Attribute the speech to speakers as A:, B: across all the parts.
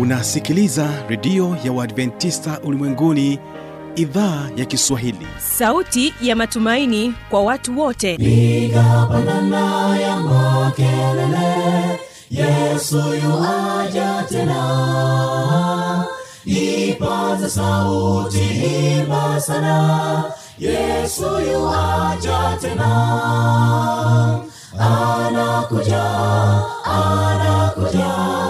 A: unasikiliza redio ya uadventista ulimwenguni idhaa ya kiswahili.
B: Sauti ya matumaini kwa watu wote.
C: Piga pandana ya makelele yesu yuaja tena. Ipaza sauti imba sana yesu yuaja tena. Anakuja anakuja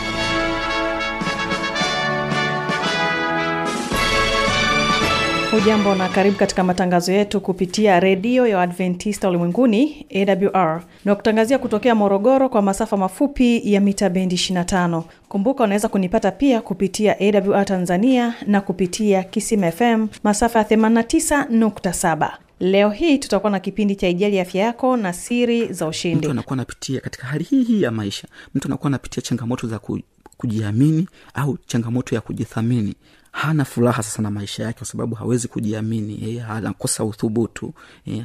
D: hujambo na karibu katika matangazo yetu kupitia redio ya adventista ulimwenguni awr na kutangazia kutokea morogoro kwa masafa mafupi ya mita bendi 25 kumbuka unaweza kunipata pia kupitia awr tanzania na kupitia kisima fm masafa ya 89.7 leo hii tutakuwa na kipindi cha ijali afya yako na siri za ushindi.
E: Mtu anakuwa anapitia katika hali hii hii ya maisha. Mtu anakuwa anapitia changamoto za ku, kujiamini au changamoto ya kujithamini. Hana furaha sasa na maisha yake kwa sababu hawezi kujiamini. Anakosa uthubutu.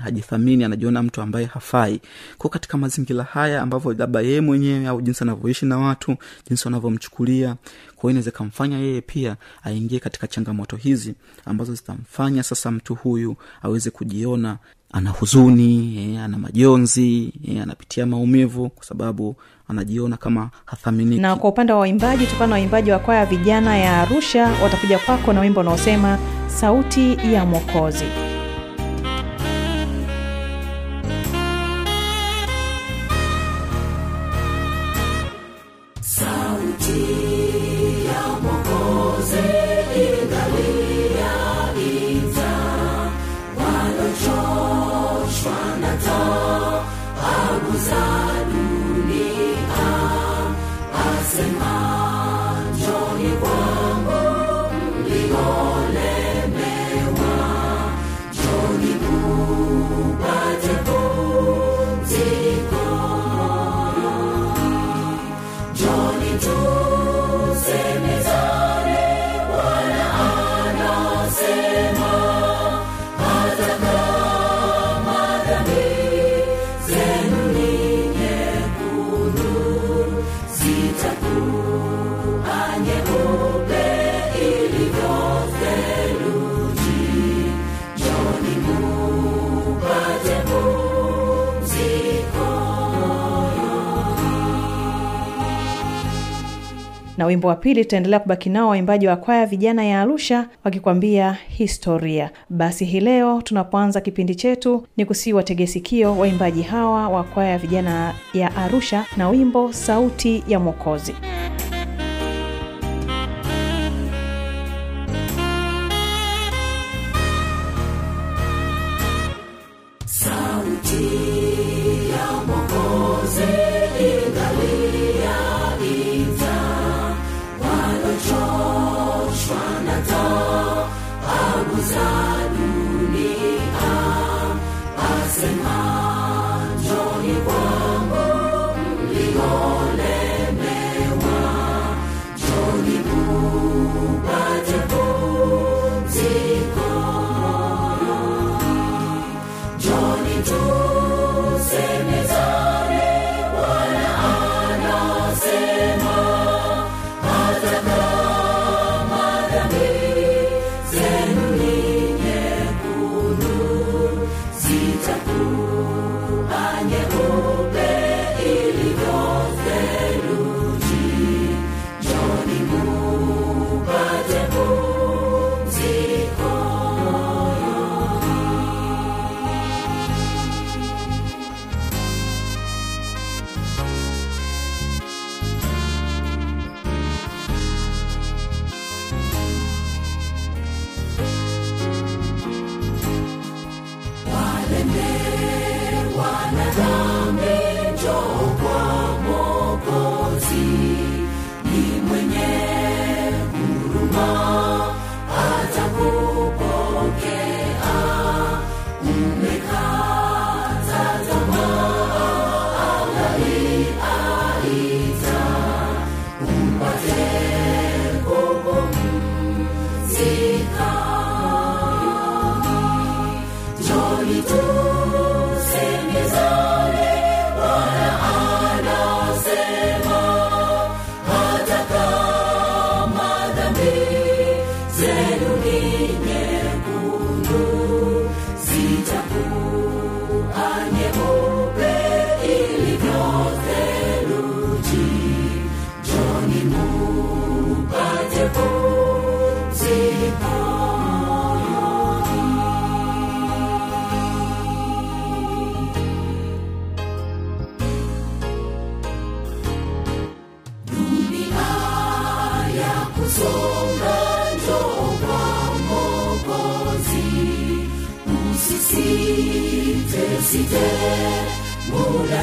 E: Hajithamini anajiona mtu ambaye hafai. Kwao katika mazingira haya ambavyo labda yeye mwenyewe au jinsi anavyoishi na watu jinsi wanavyomchukulia kwao inaweza ikamfanya yeye pia aingie katika changamoto hizi ambazo zitamfanya sasa mtu huyu aweze kujiona ana huzuni ana majonzi anapitia maumivu kwa sababu anajiona kama hathaminiki.
D: Na kwa upande wa waimbaji tutakuwa na waimbaji wa kwaya vijana ya arusha watakuja kwako na wimbo unaosema sauti ya mwokozi
C: Joni tusemezane,
D: na wimbo wa pili tutaendelea kubaki nao waimbaji wa kwaya vijana ya arusha wakikwambia historia. Basi hii leo tunapoanza kipindi chetu ni kusii wategesikio waimbaji hawa wa kwaya vijana ya arusha na wimbo sauti ya mwokozi.
C: Sauti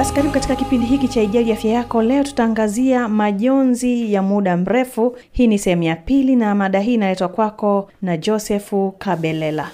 D: basi karibu katika kipindi hiki cha ijali afya yako. Leo tutaangazia majonzi ya muda mrefu. Hii ni sehemu ya pili na mada hii inaletwa kwako na josefu kabelela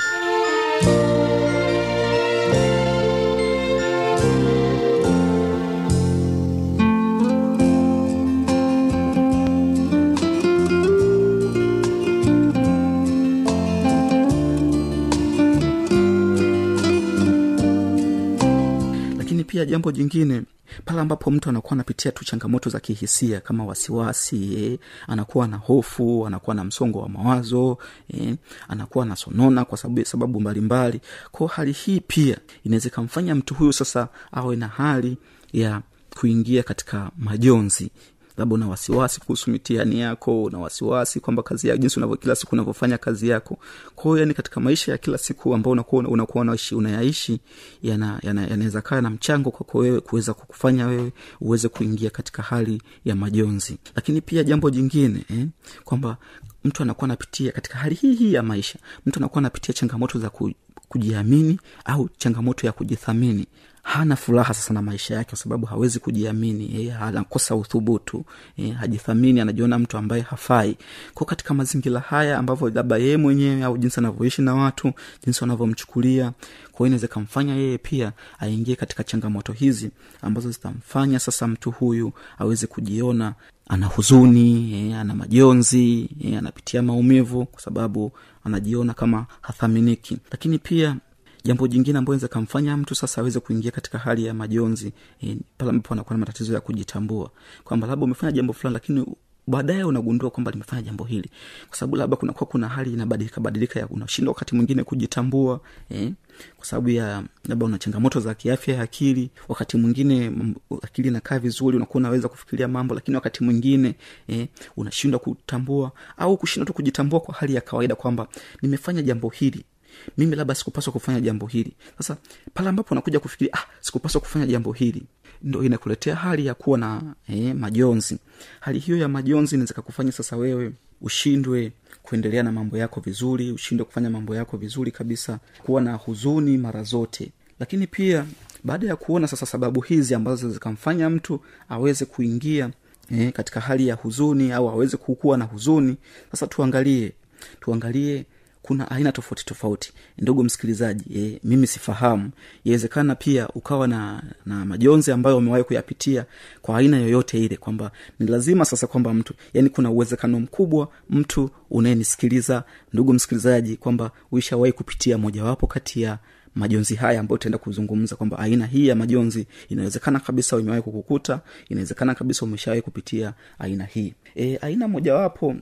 E: pia jambo jingine pale ambapo mtu anakuwa anapitia tu changamoto za kihisia kama wasiwasi eh, anakuwa na hofu anakuwa na msongo wa mawazo eh, anakuwa anasonona kwa sababu, sababu mbalimbali. Kwao hali hii pia inaweza ikamfanya mtu huyu sasa awe na hali ya kuingia katika majonzi labda una wasiwasi kuhusu mitihani yako una wasiwasi kwamba kazi yako jinsi unavyo kila siku unavyofanya kazi yako. Kwa hiyo yani katika maisha ya kila siku ambao unakuwa unakuwa unaishi unayaishi yana- yana- yanaweza kaa na mchango kwako wewe kuweza kukufanya wewe uweze kuingia katika hali ya majonzi. Lakini pia jambo jingine eh, kwamba mtu anakuwa anapitia katika hali hii hii ya maisha mtu anakuwa anapitia changamoto za ku, kujiamini au changamoto ya kujithamini hana furaha sasa na maisha yake kwa sababu hawezi kujiamini eh, anakosa uthubutu eh, hajithamini anajiona mtu ambaye hafai. Ko katika mazingira haya ambavyo labda yeye mwenyewe au jinsi anavyoishi na watu jinsi wanavyomchukulia kwao inaweza ikamfanya yeye pia aingie katika changamoto hizi ambazo zitamfanya sasa mtu huyu aweze kujiona ana huzuni eh, ana majonzi eh, anapitia maumivu kwa sababu anajiona kama hathaminiki. Lakini pia jambo jingine ambayo inaweza kamfanya mtu sasa aweze kuingia katika hali ya majonzi e, pale ambapo anakuwa na matatizo ya kujitambua. Kwamba labda umefanya jambo fulani lakini baadaye unagundua kwamba limefanya jambo hili. Kwa sababu labda kunakuwa kuna hali inabadilika badilika unashindwa wakati mwingine kujitambua eh, kwa sababu ya labda una changamoto za kiafya ya akili wakati mwingine akili inakaa vizuri unakuwa unaweza kufikiria mambo lakini wakati mwingine eh, unashindwa kutambua au kushindwa tu kujitambua kwa hali ya kawaida kwamba nimefanya jambo hili mimi labda sikupaswa kufanya jambo hili. Sasa pale ambapo unakuja kufikiria ah, sikupaswa kufanya jambo hili ndo inakuletea hali ya kuwa na eh, majonzi. Hali hiyo ya majonzi inaweza kakufanya sasa wewe ushindwe kuendelea na mambo yako vizuri ushindwe kufanya mambo yako vizuri kabisa kuwa na huzuni mara zote. Lakini pia baada ya kuona sasa sababu hizi ambazo zikamfanya mtu aweze kuingia eh, katika hali ya huzuni au aweze kukuwa na huzuni sasa tuangalie tuangalie kuna aina tofauti tofauti. Ndugu msikilizaji e, mimi sifahamu. Iwezekana pia ukawa na na majonzi ambayo umewahi kuyapitia kwa aina yoyote ile kwamba ni lazima sasa kwamba mtu yani kuna uwezekano mkubwa mtu unayenisikiliza ndugu msikilizaji kwamba uishawahi kupitia mojawapo kati ya majonzi haya ambayo utaenda kuzungumza kwamba aina hii ya majonzi inawezekana kabisa umewahi kukukuta inawezekana kabisa umeshawahi kupitia aina hii. E, aina mojawapo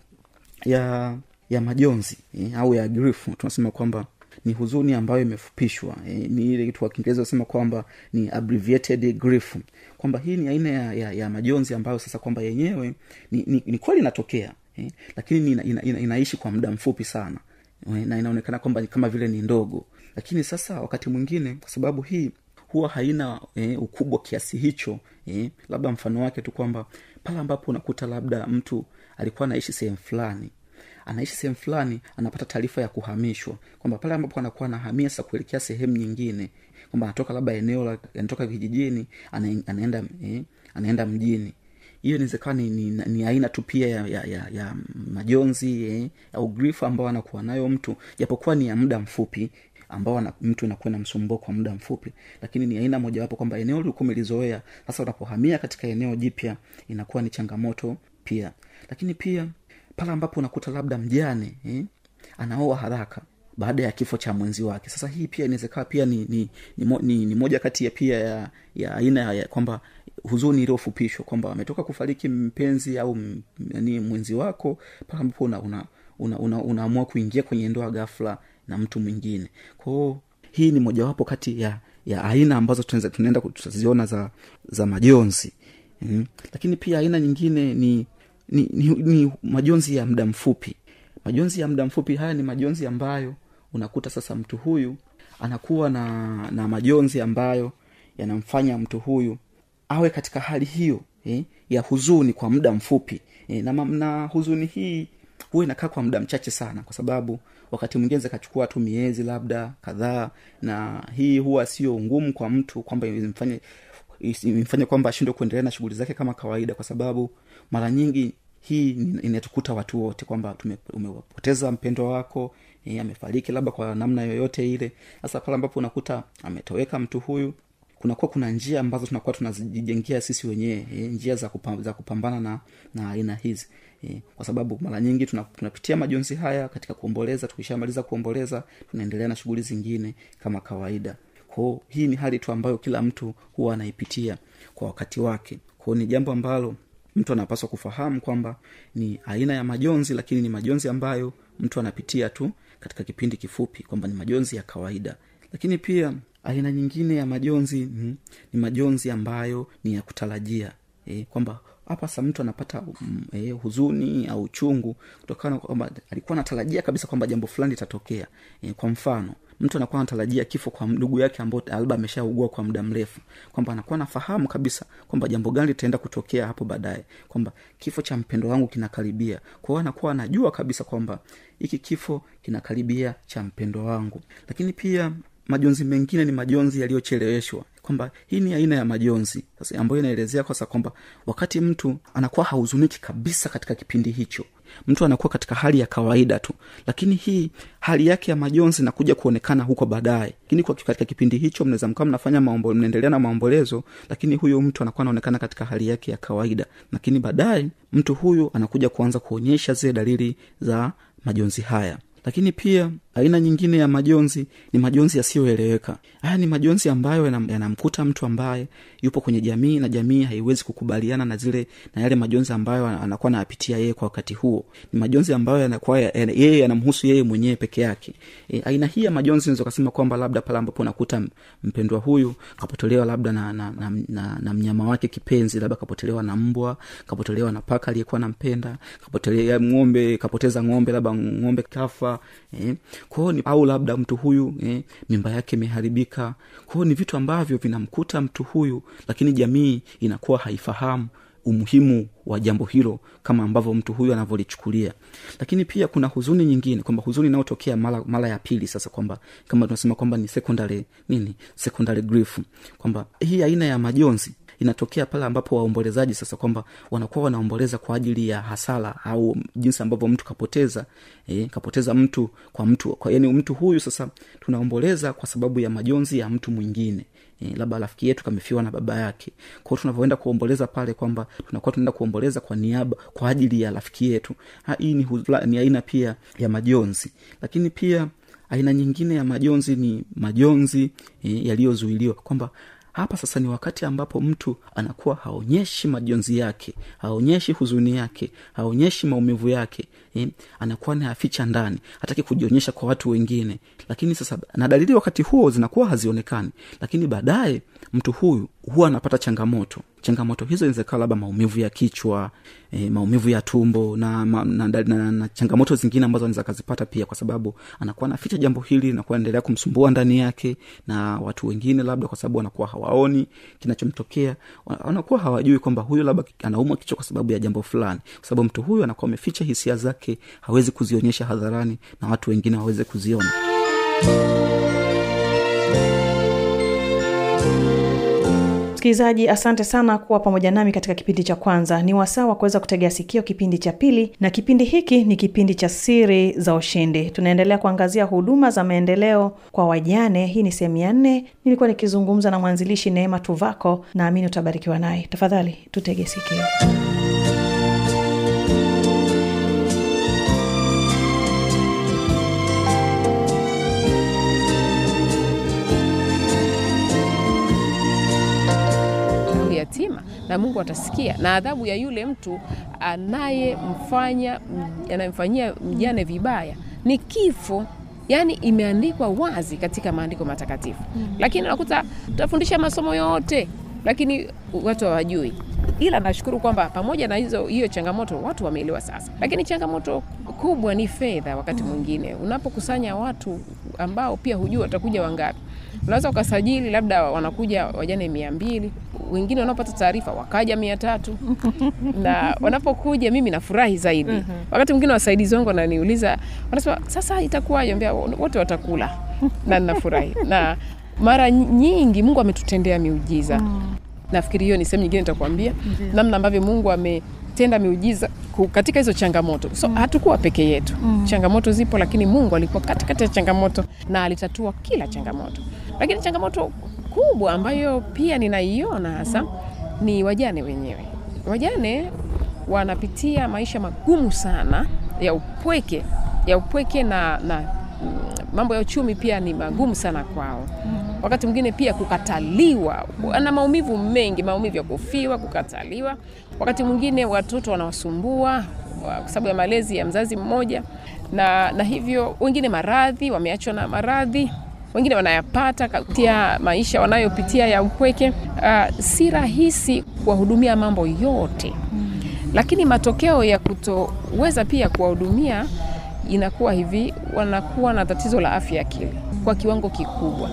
E: ya ya majonzi eh, au ya grief tunasema kwamba ni huzuni ambayo imefupishwa eh, ni ile kitu kiingereza usema kwamba ni abbreviated grief. Kwamba hii ni aina ya, ya, ya majonzi ambayo sasa kwamba yenyewe ni, ni, ni kweli inatokea eh, lakini ina, ina, ina, inaishi kwa muda mfupi sana eh, na inaonekana kwamba kama vile ni ndogo. Lakini sasa wakati mwingine kwa sababu hii huwa haina eh, ukubwa kiasi hicho eh, labda mfano wake tu kwamba pale ambapo unakuta labda mtu alikuwa anaishi sehemu fulani anaishi sehemu fulani anapata taarifa ya kuhamishwa. Kwamba pale ambapo anakuwa anahamia sasa kuelekea sehemu nyingine. Kwamba anatoka labda eneo la anatoka vijijini ana, anaenda eh, anaenda mjini. Hiyo inawezekana ni, ni, ni aina tu pia ya, ya, ya, ya majonzi eh, au grifu ambao anakuwa nayo mtu. Japokuwa ni ya muda mfupi ambao na, mtu inakuwa inamsumbua kwa muda mfupi. Lakini ni aina mojawapo kwamba eneo ulikuwa umelizoea sasa unapohamia katika eneo jipya inakuwa ni changamoto pia. Lakini pia pale ambapo unakuta labda mjane eh, anaoa haraka baada ya kifo cha mwenzi wake sasa hii pia inawezekawa pia ni ni, ni, ni ni moja kati ya pia ya, ya aina kwamba huzuni iliyofupishwa kwamba ametoka kufariki mpenzi au ni mwenzi wako pale ambapo una, una, una, una, unaamua kuingia kwenye ndoa ghafla na mtu mwingine kwao hii ni mojawapo kati ya ya aina ambazo tunaenda tutaziona za za majonzi mm. lakini pia aina nyingine ni ni, ni, ni majonzi ya muda mfupi. Majonzi ya muda mfupi haya ni majonzi ambayo unakuta sasa mtu huyu anakuwa na na majonzi ambayo yanamfanya mtu huyu awe katika hali hiyo eh, ya huzuni kwa muda mfupi. Eh, na, na huzuni hii huwa inakaa kwa muda mchache sana kwa sababu wakati mwingine zikachukua tu miezi labda kadhaa na hii huwa sio ngumu kwa mtu kwamba imfanye imfanye kwamba ashindwe kuendelea na shughuli zake kama kawaida kwa sababu mara nyingi hii inatukuta watu wote kwamba umepoteza mpendwa wako e, amefariki labda kwa namna yoyote ile. Sasa pale ambapo unakuta ametoweka mtu huyu kunakuwa kuna njia ambazo tunakuwa tunazijengea sisi wenyewe e, njia za, kupam, za kupambana na na aina hizi e, kwa sababu mara nyingi tuna- tunapitia majonzi haya katika kuomboleza tukishamaliza kuomboleza tunaendelea na shughuli zingine kama kawaida kwao hii ni hali tu ambayo kila mtu huwa anaipitia kwa wakati wake. Kwao ni jambo ambalo mtu anapaswa kufahamu kwamba ni aina ya majonzi lakini ni majonzi ambayo mtu anapitia tu katika kipindi kifupi kwamba ni majonzi ya kawaida. Lakini pia aina nyingine ya majonzi ni, ni majonzi ambayo ni ya kutarajia. E, kwamba hapa sa mtu anapata mm, e, huzuni au uchungu kutokana na kwamba alikuwa anatarajia kabisa kwamba jambo fulani litatokea. E, kwa mfano mtu anakuwa anatarajia kifo kwa ndugu yake ambao labda ameshaugua kwa muda mrefu. Kwamba anakuwa nafahamu kabisa kwamba jambo gani litaenda kutokea hapo baadaye. Kwamba kifo cha mpendo wangu kinakaribia. Kwa hiyo anakuwa anajua kabisa kwamba hiki kifo kinakaribia cha mpendo wangu. Lakini pia majonzi mengine ni majonzi yaliyocheleweshwa kwamba hii ni aina ya majonzi sasa ambayo inaelezea kwasa kwamba wakati mtu anakuwa hahuzuniki kabisa katika kipindi hicho mtu anakuwa katika hali ya kawaida tu lakini hii hali yake ya majonzi nakuja kuonekana huko baadaye. Lakini kwa katika kipindi hicho mnaweza mkawa mnafanya mnaendelea na maombolezo lakini huyo mtu anakuwa anaonekana katika hali yake ya kawaida. Lakini baadaye mtu huyu anakuja kuanza kuonyesha zile dalili za majonzi haya lakini pia aina nyingine ya majonzi ni majonzi yasiyoeleweka. Haya ni majonzi ambayo yanamkuta mtu ambaye yupo kwenye jamii na jamii haiwezi kukubaliana na zile na yale majonzi ambayo anakuwa anayapitia yeye kwa wakati huo ni majonzi ambayo yanakuwa ya- ya- yeye yanamhusu yeye mwenyewe peke yake e, aina hii ya majonzi unaweza ukasema kwamba labda pale ambapo unakuta mpendwa huyu kapotelewa labda na, na, na, na, na mnyama wake kipenzi labda kapotelewa na mbwa kapotolewa na paka aliyekuwa nampenda kapotelea ng'ombe kapoteza ng'ombe labda ng'ombe kafa eh. kwao ni au labda mtu huyu eh, mimba yake imeharibika kwao ni vitu ambavyo vinamkuta mtu huyu lakini jamii inakuwa haifahamu umuhimu wa jambo hilo kama ambavyo mtu huyu anavyolichukulia. Lakini pia kuna huzuni nyingine kwamba huzuni inayotokea mara, mara ya pili sasa kwamba kama tunasema kwamba ni secondary nini? Secondary grief. Kwamba hii aina ya majonzi inatokea pale ambapo waombolezaji sasa kwamba wanakuwa wanaomboleza kwa ajili ya hasara au jinsi ambavyo mtu kapoteza eh, kapoteza mtu kwa mtu kwa yani mtu huyu sasa tunaomboleza kwa sababu ya majonzi ya mtu mwingine e, labda rafiki yetu kamefiwa na baba yake. Kwao tunavyoenda kuomboleza pale kwamba tunakuwa tunaenda kuomboleza kwa niaba kwa ajili ya rafiki yetu. Hii ni, ni aina pia ya majonzi. Lakini pia aina nyingine ya majonzi ni majonzi e, yaliyozuiliwa. Kwamba hapa sasa ni wakati ambapo mtu anakuwa haonyeshi majonzi yake haonyeshi huzuni yake haonyeshi maumivu yake eh, anakuwa nayaficha ndani hataki kujionyesha kwa watu wengine. Lakini sasa na dalili wakati huo zinakuwa hazionekani. Lakini baadaye mtu huyu huwa anapata changamoto changamoto hizo inawezekana labda maumivu ya kichwa e, maumivu ya tumbo na, ma, na, na, na, na changamoto zingine ambazo anaweza akazipata pia kwa sababu anakuwa anaficha jambo hili nakuwa endelea kumsumbua ndani yake na watu wengine labda kwa sababu wanakuwa hawaoni kinachomtokea. Wa- wanakuwa hawajui kwamba huyu labda anaumwa kichwa kwa sababu ya jambo fulani. Kwa sababu mtu huyu anakuwa ameficha hisia zake hawezi kuzionyesha hadharani na watu wengine waweze kuziona
D: msikilizaji asante sana kuwa pamoja nami katika kipindi cha kwanza. Ni wasaa wa kuweza kutegea sikio kipindi cha pili na kipindi hiki ni kipindi cha siri za ushindi. Tunaendelea kuangazia huduma za maendeleo kwa wajane. Hii ni sehemu ya nne. Nilikuwa nikizungumza na mwanzilishi neema tuvako. Naamini utabarikiwa naye. Tafadhali tutege sikio
F: na mungu atasikia. Na adhabu ya yule mtu anayemfanya anayemfanyia mjane vibaya ni kifo. Yaani imeandikwa wazi katika maandiko matakatifu. Lakini unakuta tutafundisha masomo yote lakini watu hawajui. Ila nashukuru kwamba pamoja na hizo hiyo changamoto watu wameelewa sasa. Lakini changamoto kubwa ni fedha wakati mwingine. Unapokusanya watu ambao pia hujui watakuja wangapi unaweza ukasajili labda wanakuja wajane mia mbili wengine wanaopata taarifa wakaja mia tatu. Na wanapokuja mimi nafurahi zaidi. Wakati mwingine wasaidizi wangu wananiuliza wanasema sasa itakuwaje? Mbea wote watakula. Na nafurahi na mara nyingi mungu ametutendea miujiza. Nafikiri hiyo ni sehemu nyingine nitakuambia namna ambavyo mungu ametenda miujiza katika hizo changamoto. So hatukuwa peke yetu. Changamoto zipo lakini mungu alikuwa katikati ya changamoto na alitatua kila changamoto lakini changamoto kubwa ambayo pia ninaiona hasa ni wajane wenyewe. Wajane wanapitia maisha magumu sana ya upweke ya upweke na, na mm, mambo ya uchumi pia ni magumu sana kwao. Wakati mwingine pia kukataliwa ana maumivu mengi maumivu ya kufiwa kukataliwa. Wakati mwingine watoto wanawasumbua kwa sababu ya malezi ya mzazi mmoja. Na, na hivyo wengine maradhi wameachwa na maradhi wengine wanayapata katia maisha wanayopitia ya upweke. Uh, si rahisi kuwahudumia mambo yote. Lakini matokeo ya kutoweza pia kuwahudumia inakuwa hivi wanakuwa na tatizo la afya ya akili kwa kiwango kikubwa.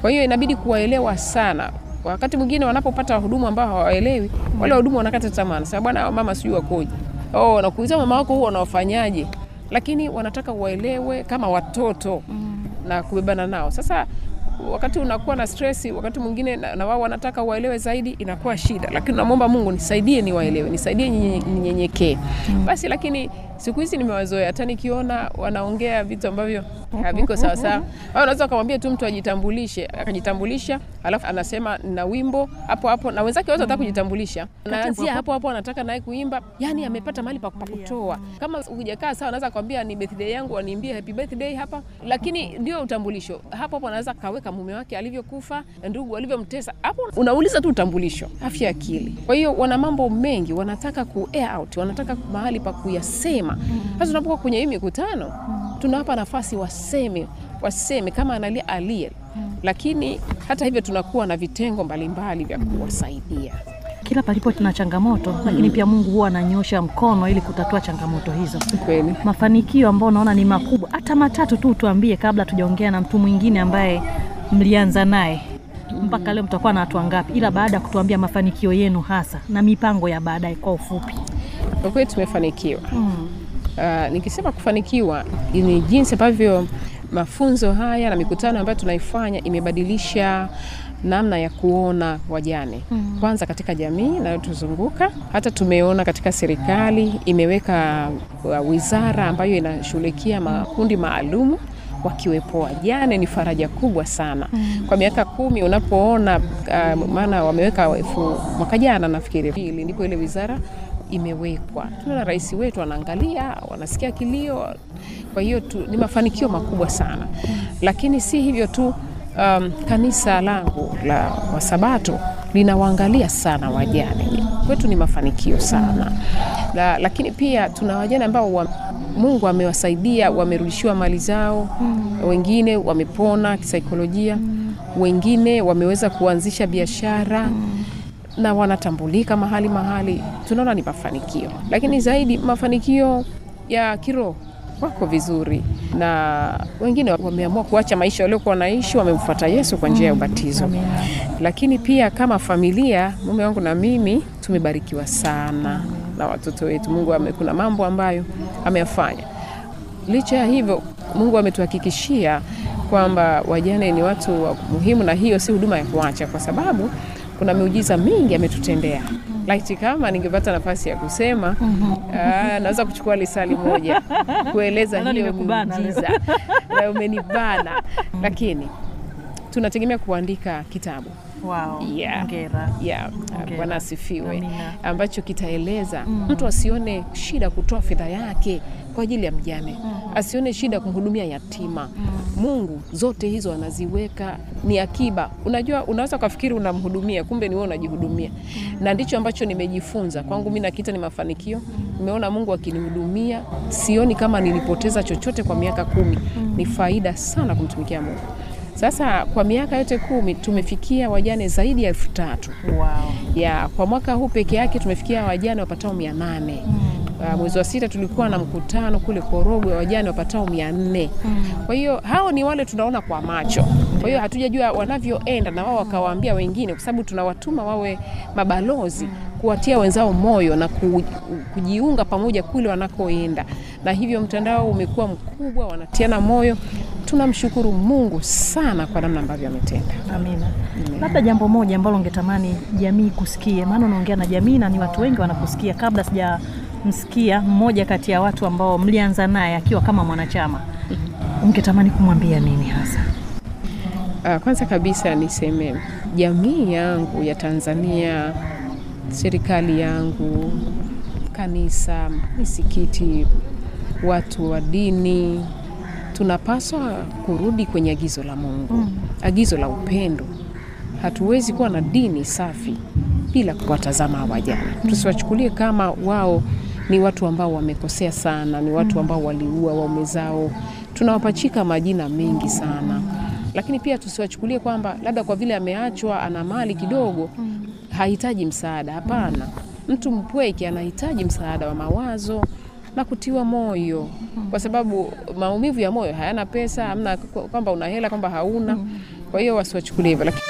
F: Kwa hiyo inabidi kuwaelewa sana. Wakati mwingine wanapopata wahudumu ambao hawaelewi wale wahudumu wanakata tamaa nasema bwana mama sijui wakoje. Oh, nakuuliza mama wako huwa wanawafanyaje lakini wanataka waelewe kama watoto na kubebana nao. Sasa wakati unakuwa na stress wakati mwingine na, na wao wanataka waelewe zaidi inakuwa shida. Lakini namwomba mungu nisaidie niwaelewe nisaidie ninye- ninyenyekee basi lakini siku hizi nimewazoea hata nikiona wanaongea vitu ambavyo haviko sawasawa au unaweza ukamwambia tu mtu ajitambulishe akajitambulisha alafu anasema na wimbo hapo hapo na wenzake wote wanataka kujitambulisha. Naanzia hapo hapo. anataka naye kuimba yani amepata mahali pa kutoa. Kama hujakaa sawa anaweza kwambia ni birthday yangu waniimbie happy birthday hapa. Lakini ndio utambulisho. Hapo hapo anaweza kaweka mume wake alivyokufa ndugu alivyomtesa. Hapo unauliza tu utambulisho. Afya akili. Kwa hiyo wana mambo mengi wanataka ku air out wanataka mahali pa kuyasema sasa tunapokuwa kwenye hii mikutano tunawapa nafasi waseme waseme kama analia alie. Lakini hata hivyo tunakuwa na vitengo mbalimbali vya kuwasaidia.
G: Kila palipo tuna changamoto lakini pia mungu huwa ananyosha mkono ili kutatua changamoto hizo.
F: Kweli.
G: Mafanikio ambayo unaona ni makubwa hata matatu tu tuambie kabla tujaongea na mtu mwingine ambaye mlianza naye. Mpaka leo mtakuwa na watu wangapi ila baada ya kutuambia mafanikio yenu hasa na mipango ya baadaye kwa ufupi.
F: Kwa kweli tumefanikiwa uh, nikisema kufanikiwa ni jinsi ambavyo mafunzo haya na mikutano ambayo tunaifanya imebadilisha namna ya kuona wajane mm. kwanza katika jamii inayotuzunguka hata tumeona katika serikali imeweka uh, wizara ambayo inashughulikia makundi maalumu wakiwepo wajane ni faraja kubwa sana mm. kwa miaka kumi unapoona uh, maana wameweka elfu mwaka jana nafikiri hili ndipo ile wizara imewekwa. Tunaona rais wetu anaangalia wanasikia kilio. Kwa hiyo tu, ni mafanikio makubwa sana. Lakini si hivyo tu um, kanisa langu la wasabato linawaangalia sana wajane. Kwetu ni mafanikio sana. La, lakini pia tuna wajane ambao wa, Mungu amewasaidia wamerudishiwa mali zao, wengine wamepona kisaikolojia, wengine wameweza kuanzisha biashara na wanatambulika mahali mahali, tunaona ni mafanikio. Lakini zaidi mafanikio ya kiroho wako vizuri, na wengine wameamua kuacha maisha waliokuwa wanaishi, wamemfuata Yesu kwa njia ya ubatizo. Lakini pia kama familia, mume wangu na mimi tumebarikiwa sana na watoto wetu. Mungu ame, kuna mambo ambayo ameyafanya. Licha ya hivyo, Mungu ametuhakikishia kwamba wajane ni watu wa muhimu, na hiyo si huduma ya kuacha, kwa sababu kuna miujiza mingi ametutendea. Laiti kama ningepata nafasi ya kusema aa, naweza kuchukua lisali moja kueleza hiyo miujiza. Na umenibana, lakini tunategemea kuandika kitabu.
G: Wow.
F: Yeah. Yeah. Bwana asifiwe, ambacho kitaeleza mtu asione shida kutoa fedha yake kwa ajili ya mjane, asione shida kumhudumia yatima. Mungu zote hizo anaziweka ni akiba. Unajua, unaweza ukafikiri unamhudumia, kumbe ni wewe unajihudumia, na ndicho ambacho nimejifunza kwangu. Mimi nakita ni mafanikio. Nimeona Mungu akinihudumia, sioni kama nilipoteza chochote kwa miaka kumi. Ni faida sana kumtumikia Mungu. Sasa kwa miaka yote kumi tumefikia wajane zaidi ya elfu tatu
G: Wow.
F: ya kwa mwaka huu peke yake tumefikia wajane wapatao mia nane Uh, mwezi wa sita tulikuwa na mkutano kule Korogwe, wajane wapatao mia nne Kwa hiyo hao ni wale tunaona kwa macho. Kwa hiyo hatujajua wanavyoenda na wao wakawaambia wengine, kwa sababu tunawatuma wawe mabalozi kuwatia wenzao moyo na kujiunga pamoja kule wanakoenda, na hivyo mtandao umekuwa mkubwa, wanatiana moyo. Tunamshukuru Mungu sana kwa namna ambavyo ametenda.
G: Amina. Labda jambo moja ambalo ungetamani jamii kusikie, maana unaongea na jamii na ni watu wengi wanakusikia. Kabla sijamsikia mmoja kati ya watu ambao mlianza naye akiwa kama mwanachama, ungetamani kumwambia nini hasa?
F: Uh, kwanza kabisa niseme jamii yangu ya Tanzania, serikali yangu, kanisa, misikiti, watu wa dini, tunapaswa kurudi kwenye agizo la Mungu, agizo la upendo. Hatuwezi kuwa na dini safi bila kuwatazama wajane. Tusiwachukulie kama wao ni watu ambao wamekosea sana, ni watu ambao waliua waume zao. Tunawapachika majina mengi sana, lakini pia tusiwachukulie kwamba labda kwa vile ameachwa ana mali kidogo hahitaji msaada. Hapana, mtu mpweke anahitaji msaada wa mawazo na kutiwa moyo, kwa sababu maumivu ya moyo hayana pesa, hamna kwamba una hela kwamba hauna. Kwa hiyo wasiwachukulie hivyo, lakini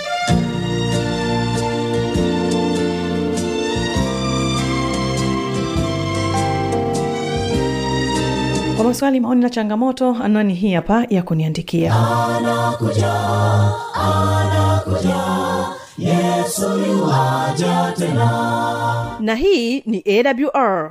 D: Kwa maswali, maoni na changamoto, anwani hii hapa ya kuniandikia. Na hii ni AWR.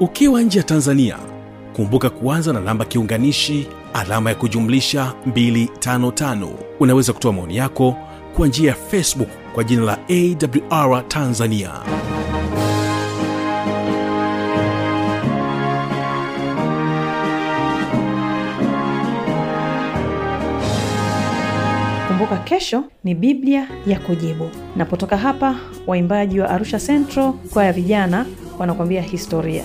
A: ukiwa nje ya tanzania kumbuka kuanza na namba kiunganishi alama ya kujumlisha 255 unaweza kutoa maoni yako kwa njia ya facebook kwa jina la awr tanzania.
D: Kumbuka kesho ni biblia ya kujibu. Napotoka hapa waimbaji wa arusha central kwaya vijana wanakuambia historia